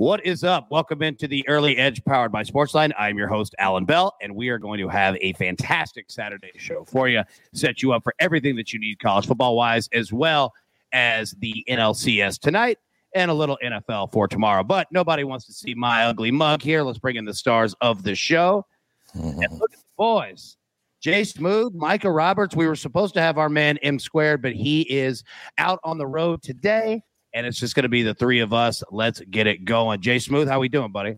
What is up? Welcome into the Early Edge powered by Sportsline. I'm your host, Allan Bell, and we are going to have a fantastic Saturday show for you. Set you up for everything that you need college football wise, as well as the NLCS tonight and a little NFL for tomorrow. But nobody wants to see my ugly mug here. Let's bring in the stars of the show. Mm-hmm. And look at the boys. Jay Smooth, Micah Roberts. We were supposed to have our man M squared, but he is out on the road today and it's just going to be the three of us. Let's get it going. Jay Smooth, how we doing, buddy?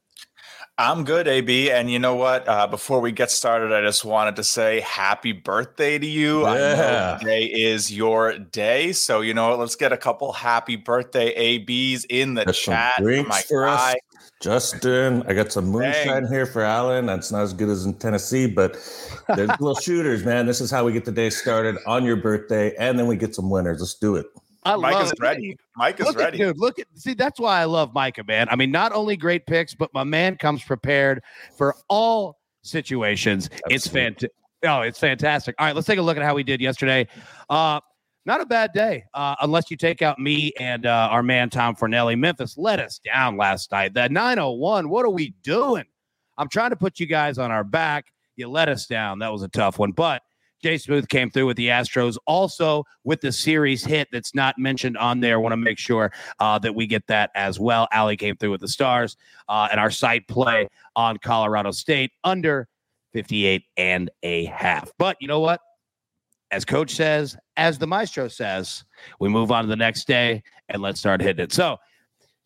I'm good, AB. And you know what? Uh, before we get started, I just wanted to say happy birthday to you. Yeah. today is your day. So, you know what? Let's get a couple happy birthday ABs in the chat. Drinks for us. Justin, I got some moonshine Dang. here for Allan. That's not as good as in Tennessee, but there's little shooters, man. This is how we get the day started on your birthday, and then we get some winners. Let's do it. I Mike is it. ready. Mike is look ready. At, dude, look at see, that's why I love Micah, man. I mean, not only great picks, but my man comes prepared for all situations. Absolutely. It's fantastic. Oh, it's fantastic. All right, let's take a look at how we did yesterday. Uh, not a bad day, uh, unless you take out me and uh, our man Tom Fornelli. Memphis let us down last night. That 901, what are we doing? I'm trying to put you guys on our back. You let us down. That was a tough one, but Jay Smooth came through with the Astros, also with the series hit that's not mentioned on there. Want to make sure uh, that we get that as well. Ali came through with the Stars uh, and our site play on Colorado State under 58 and a half. But you know what? As coach says, as the maestro says, we move on to the next day and let's start hitting it. So,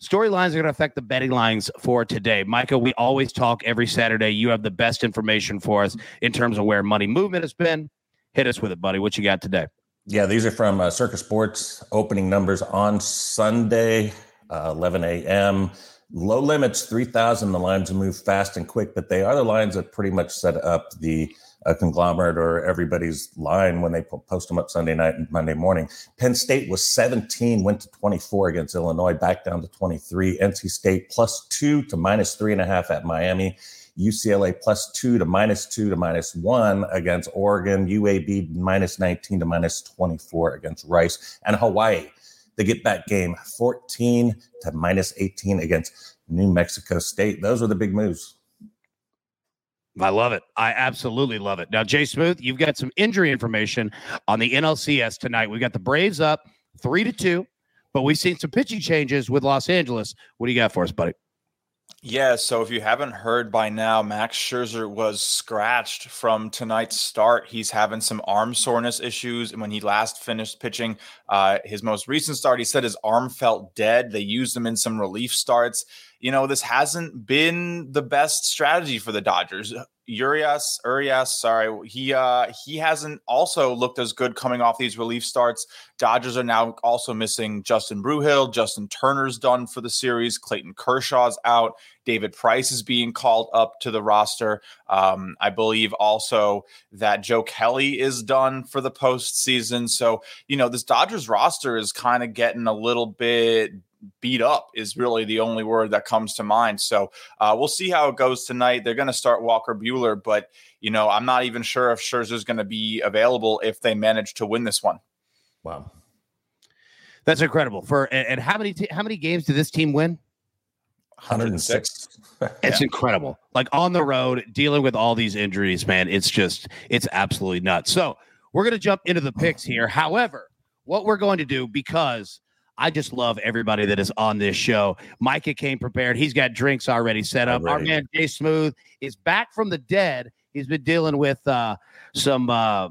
storylines are going to affect the betting lines for today. Micah, we always talk every Saturday. You have the best information for us in terms of where money movement has been, Hit us with it, buddy. What you got today? Yeah, these are from uh, Circa Sports opening numbers on Sunday, uh, 11 a.m. Low limits, 3,000. The lines move fast and quick, but they are the lines that pretty much set up the uh, conglomerate or everybody's line when they post them up Sunday night and Monday morning. Penn State was 17, went to 24 against Illinois, back down to 23. NC State plus two to minus three and a half at Miami. UCLA plus two to minus two to minus one against Oregon, UAB minus 19 to minus 24 against Rice, and Hawaii. The get back game 14 to minus 18 against New Mexico State. Those were the big moves. I love it. I absolutely love it. Now, Jay Smooth, you've got some injury information on the NLCS tonight. We've got the Braves up three to two, but we've seen some pitching changes with Los Angeles. What do you got for us, buddy? Yeah, so if you haven't heard by now, Max Scherzer was scratched from tonight's start. He's having some arm soreness issues. And when he last finished pitching uh, his most recent start, he said his arm felt dead. They used him in some relief starts you know, this hasn't been the best strategy for the Dodgers. Urias, Urias, sorry, he uh he hasn't also looked as good coming off these relief starts. Dodgers are now also missing Justin Bruihl, Justin Turner's done for the series, Clayton Kershaw's out, David Price is being called up to the roster. Um, I believe also that Joe Kelly is done for the postseason. So you know this Dodgers roster is kind of getting a little bit beat up is really the only word that comes to mind. So uh, we'll see how it goes tonight. They're going to start Walker Buehler, but you know I'm not even sure if Scherzer's going to be available if they manage to win this one. Wow, that's incredible. For and how many t- how many games did this team win? 106. it's yeah. incredible. Like on the road, dealing with all these injuries, man. It's just it's absolutely nuts. So we're gonna jump into the picks here. However, what we're going to do because I just love everybody that is on this show. Micah came prepared. He's got drinks already set up. Already. Our man Jay Smooth is back from the dead. He's been dealing with uh, some uh,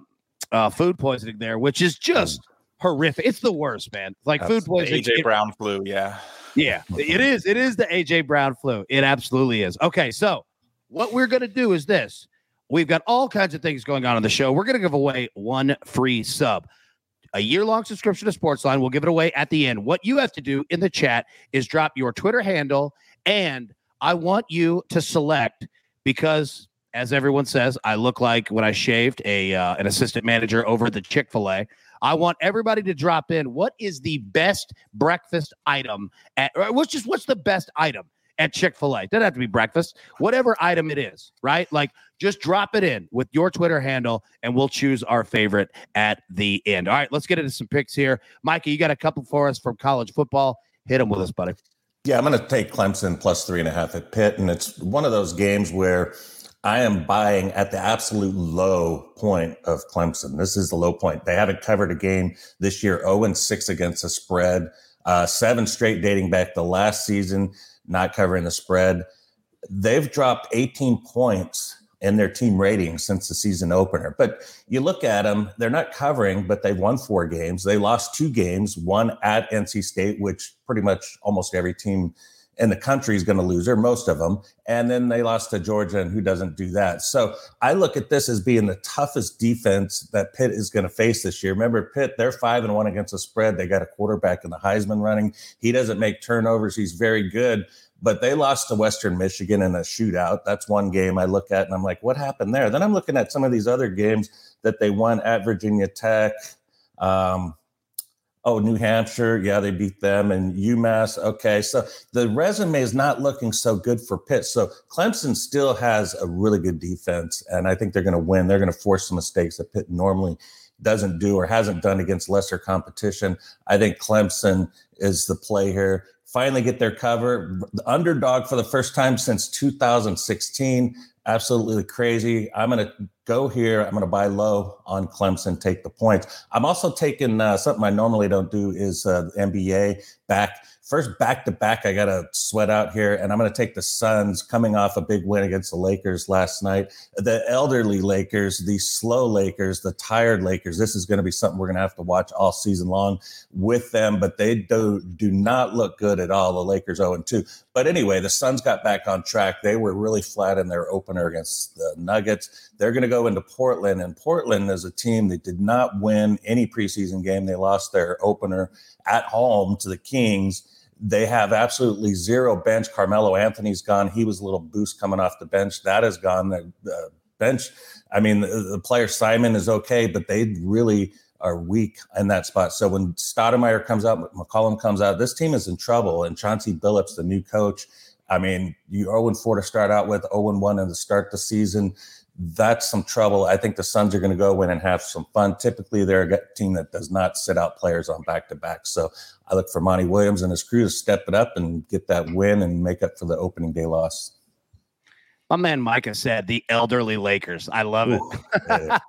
uh, food poisoning there, which is just horrific. It's the worst, man. Like That's food poisoning. AJ Brown flu, yeah. Yeah, it is. It is the AJ Brown flu. It absolutely is. Okay, so what we're going to do is this. We've got all kinds of things going on on the show. We're going to give away one free sub a year long subscription to Sportsline. We'll give it away at the end. What you have to do in the chat is drop your Twitter handle, and I want you to select because, as everyone says, I look like when I shaved a uh, an assistant manager over at the Chick Fil A. I want everybody to drop in. What is the best breakfast item? At, what's just what's the best item at Chick fil A. Doesn't have to be breakfast, whatever item it is, right? Like just drop it in with your Twitter handle and we'll choose our favorite at the end. All right, let's get into some picks here. Mikey, you got a couple for us from college football. Hit them with us, buddy. Yeah, I'm going to take Clemson plus three and a half at Pitt. And it's one of those games where I am buying at the absolute low point of Clemson. This is the low point. They haven't covered a game this year, 0 and 6 against the spread, uh, seven straight dating back the last season not covering the spread. They've dropped 18 points in their team rating since the season opener. But you look at them, they're not covering, but they've won four games. They lost two games, one at NC State, which pretty much almost every team in the country is going to lose, or most of them. And then they lost to Georgia, and who doesn't do that? So I look at this as being the toughest defense that Pitt is going to face this year. Remember, Pitt, they're five and one against the spread. They got a quarterback in the Heisman running. He doesn't make turnovers, he's very good. But they lost to Western Michigan in a shootout. That's one game I look at and I'm like, what happened there? Then I'm looking at some of these other games that they won at Virginia Tech. Um, Oh, New Hampshire, yeah, they beat them, and UMass. Okay, so the resume is not looking so good for Pitt. So Clemson still has a really good defense, and I think they're going to win. They're going to force some mistakes that Pitt normally doesn't do or hasn't done against lesser competition. I think Clemson is the play here. Finally, get their cover. The underdog for the first time since 2016 absolutely crazy. I'm going to go here. I'm going to buy low on Clemson, take the points. I'm also taking uh, something I normally don't do is uh, NBA back first back to back I got to sweat out here, and I'm going to take the Suns coming off a big win against the Lakers last night. The elderly Lakers, the slow Lakers, the tired Lakers. This is going to be something we're going to have to watch all season long with them, but they do do not look good at all. The Lakers 0 2. But anyway, the Suns got back on track. They were really flat in their opener against the Nuggets. They're going to go into Portland, and Portland is a team that did not win any preseason game. They lost their opener at home to the Kings they have absolutely zero bench. Carmelo Anthony's gone. He was a little boost coming off the bench. That is gone. The, the bench, I mean, the, the, player Simon is okay, but they really are weak in that spot. So when Stoudemire comes out, McCollum comes out, this team is in trouble. And Chauncey Billups, the new coach, I mean, you 0 4 to start out with, 0 1 in the start the season that's some trouble. I think the Suns are going to go in and have some fun. Typically, they're a team that does not sit out players on back to back. So I look for Monty Williams and his crew to step it up and get that win and make up for the opening day loss. My man Micah said the elderly Lakers. I love Ooh, it.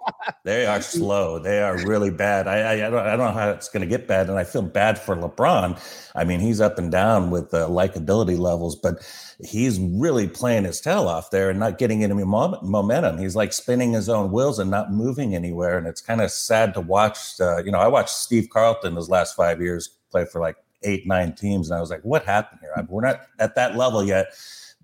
they are slow. They are really bad. I, I, I, don't, I don't know how it's going to get bad. And I feel bad for LeBron. I mean, he's up and down with the likability levels, but he's really playing his tail off there and not getting any momentum. He's like spinning his own wheels and not moving anywhere. And it's kind of sad to watch. Uh, you know, I watched Steve Carlton his last five years play for like eight, nine teams. And I was like, what happened here? I we're not at that level yet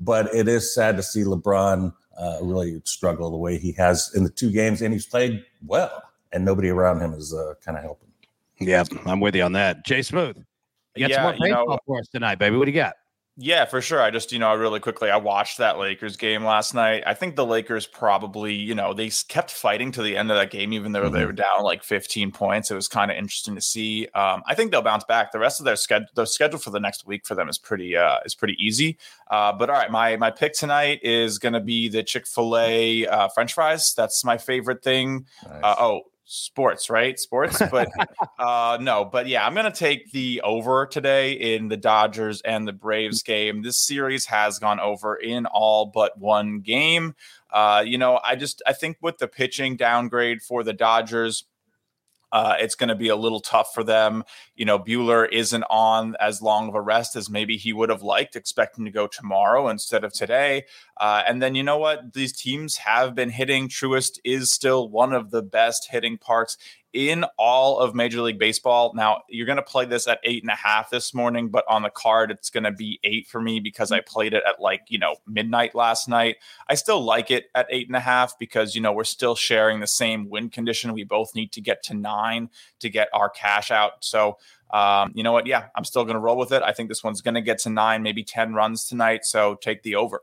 but it is sad to see LeBron uh, really struggle the way he has in the two games, and he's played well, and nobody around him is uh, kind of helping. Yeah, I'm with you on that. Jay Smooth, you got yeah, some more baseball you know, for us tonight, baby. What do you got? Yeah, for sure. I just, you know, really quickly, I watched that Lakers game last night. I think the Lakers probably, you know, they kept fighting to the end of that game, even though mm-hmm. they were down like 15 points. It was kind of interesting to see. Um, I think they'll bounce back. The rest of their schedule, the schedule for the next week for them is pretty, uh, is pretty easy. Uh, but all right, my my pick tonight is going to be the Chick Fil A uh, French fries. That's my favorite thing. Uh, oh, sports, right? Sports, but uh no, but yeah, I'm gonna take the over today in the Dodgers and the Braves game. This series has gone over in all but one game. Uh, you know, I just I think with the pitching downgrade for the Dodgers, uh, it's going to be a little tough for them. You know, Buehler isn't on as long of a rest as maybe he would have liked, expecting to go tomorrow instead of today. Uh, and then you know what? These teams have been hitting. Truist is still one of the best hitting parks in all of Major League Baseball. Now, you're going to play this at eight and a half this morning, but on the card, it's going to be eight for me because I played it at like, you know, midnight last night. I still like it at eight and a half because, you know, we're still sharing the same win condition. We both need to get to nine to get our cash out. So, um, you know what? Yeah, I'm still going to roll with it. I think this one's going to get to nine, maybe 10 runs tonight. So take the over.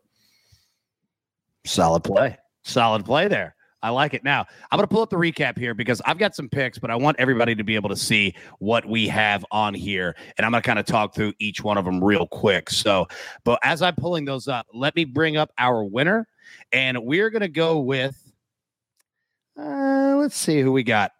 Solid play. Solid play there. I like it. Now, I'm going to pull up the recap here because I've got some picks, but I want everybody to be able to see what we have on here. And I'm going to kind of talk through each one of them real quick. So, but as I'm pulling those up, let me bring up our winner. And we're going to go with, uh, let's see who we got.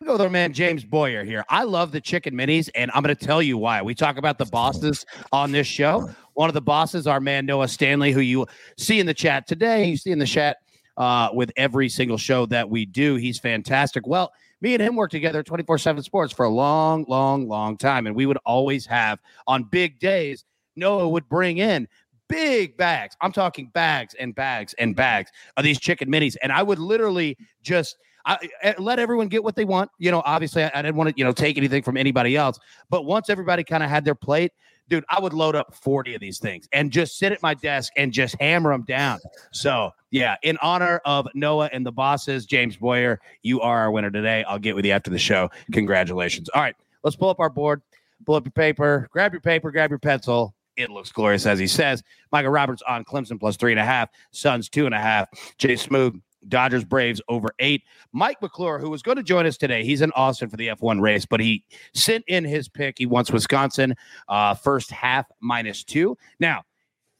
We go with our man James Boyer here. I love the chicken minis, and I'm going to tell you why. We talk about the bosses on this show. One of the bosses, our man Noah Stanley, who you see in the chat today. You see in the chat uh, with every single show that we do. He's fantastic. Well, me and him work together 24 7 sports for a long, long, long time. And we would always have on big days, Noah would bring in big bags. I'm talking bags and bags and bags of these chicken minis. And I would literally just I, I, let everyone get what they want. You know, obviously, I, I, didn't want to, you know, take anything from anybody else. But once everybody kind of had their plate, dude, I would load up 40 of these things and just sit at my desk and just hammer them down. So, yeah, in honor of Noah and the bosses, James Boyer, you are our winner today. I'll get with you after the show. Congratulations. All right, let's pull up our board, pull up your paper, grab your paper, grab your pencil. It looks glorious, as he says. Micah Roberts on Clemson plus three and a half, Suns two and a half. Jay Smooth Dodgers Braves over eight. Mike McClure, who was going to join us today, he's in Austin for the F1 race, but he sent in his pick. He wants Wisconsin uh, first half minus two. Now,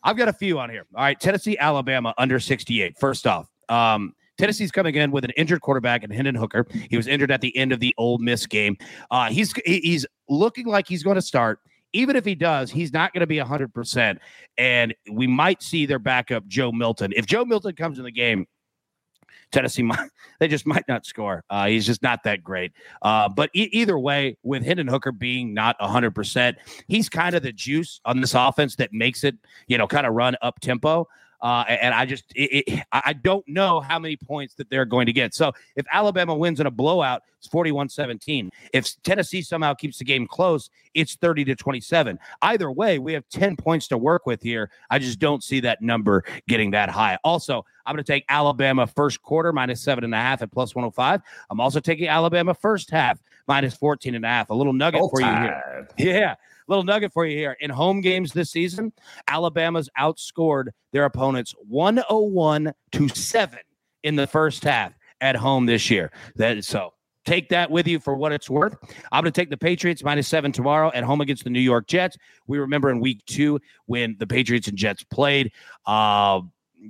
I've got a few on here. All right, Tennessee, Alabama under 68. First off, um, Tennessee's coming in with an injured quarterback and Hendon Hooker. He was injured at the end of the Ole Miss game. Uh, he's he's looking like he's going to start. Even if he does, he's not going to be 100%. And we might see their backup, Joe Milton. If Joe Milton comes in the game, Tennessee might they just might not score. Uh, he's just not that great. Uh, but e- either way, with Hendon Hooker being not hundred percent, he's kind of the juice on this offense that makes it you know kind of run up tempo. Uh, and I just, it, it, I don't know how many points that they're going to get. So if Alabama wins in a blowout, it's 41 17. If Tennessee somehow keeps the game close, it's 30 to 27. Either way, we have 10 points to work with here. I just don't see that number getting that high. Also, I'm going to take Alabama first quarter minus seven and a half at plus 105. I'm also taking Alabama first half minus 14 and a half. A little nugget for you here. Yeah. Little nugget for you here. In home games this season, Alabama's outscored their opponents 101 to 7 in the first half at home this year. So take that with you for what it's worth. I'm going to take the Patriots minus seven tomorrow at home against the New York Jets. We remember in week two when the Patriots and Jets played, uh,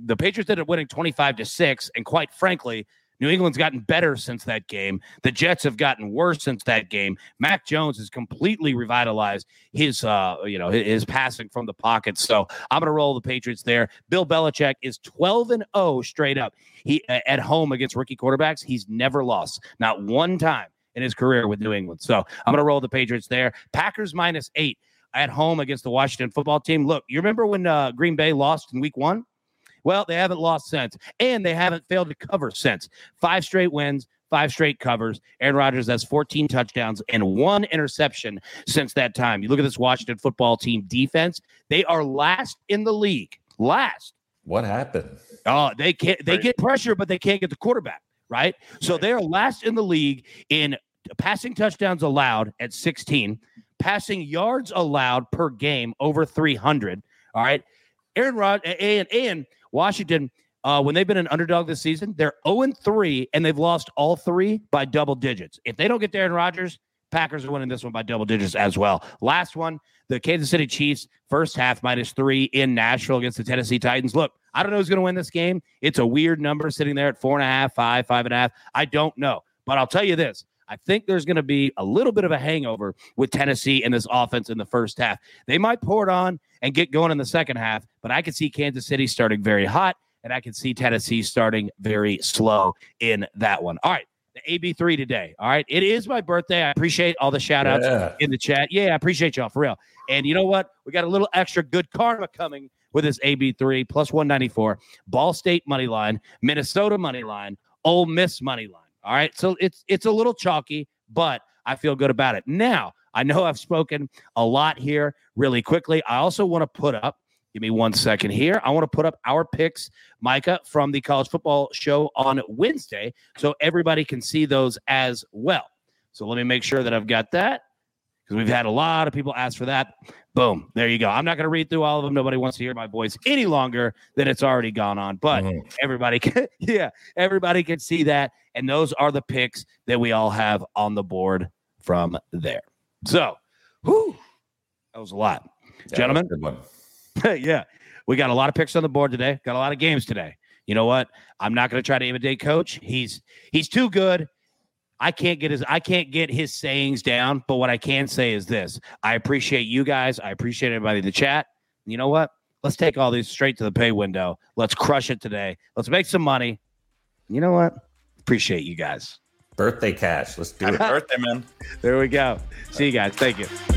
the Patriots ended up winning 25 to six. And quite frankly, New England's gotten better since that game. The Jets have gotten worse since that game. Mac Jones has completely revitalized his, uh, you know, his passing from the pocket. So I'm going to roll the Patriots there. Bill Belichick is 12 and 0 straight up. He at home against rookie quarterbacks. He's never lost, not one time in his career with New England. So I'm going to roll the Patriots there. Packers minus eight at home against the Washington football team. Look, you remember when uh, Green Bay lost in Week One? Well, they haven't lost since, and they haven't failed to cover since. Five straight wins, five straight covers. Aaron Rodgers has 14 touchdowns and one interception since that time. You look at this Washington football team defense, they are last in the league. Last. What happened? Oh, they can't they get pressure, but they can't get the quarterback, right? So they are last in the league in passing touchdowns allowed at 16, passing yards allowed per game over 300. All right. Aaron Rod and and Washington, uh, when they've been an underdog this season, they're 0 3, and they've lost all three by double digits. If they don't get Aaron Rodgers, Packers are winning this one by double digits as well. Last one, the Kansas City Chiefs, first half minus three in Nashville against the Tennessee Titans. Look, I don't know who's going to win this game. It's a weird number sitting there at four and a half, five, five and a half. I don't know. But I'll tell you this I think there's going to be a little bit of a hangover with Tennessee in this offense in the first half. They might pour it on and get going in the second half, but I could see Kansas City starting very hot and I can see Tennessee starting very slow in that one. All right. the AB3 today. All right. It is my birthday. I appreciate all the shout outs Yeah. in the chat. Yeah, I appreciate y'all for real. And you know what? We got a little extra good karma coming with this AB3 plus 194, Ball State money line, Minnesota money line, Ole Miss money line. All right. So it's it's a little chalky, but I feel good about it. Now, I know I've spoken a lot here really quickly. I also want to put up, give me one second here. I want to put up our picks, Micah, from the college football show on Wednesday so everybody can see those as well. So let me make sure that I've got that because we've had a lot of people ask for that. Boom. There you go. I'm not going to read through all of them. Nobody wants to hear my voice any longer than it's already gone on. But Mhm. everybody can, yeah, everybody can see that. And those are the picks that we all have on the board from there. So, whew, that was a lot. Yeah, Gentlemen? yeah, we got a lot of picks on the board today. Got a lot of games today. You know what? I'm not going to try to imitate Coach. He's he's too good. I can't get his I can't get his sayings down. But what I can say is this: I appreciate you guys. I appreciate everybody in the chat. You know what? Let's take all these straight to the pay window. Let's crush it today. Let's make some money. You know what? Appreciate you guys. Birthday cash. Let's do Happy it. birthday, man. There we go. See you guys. Thank you.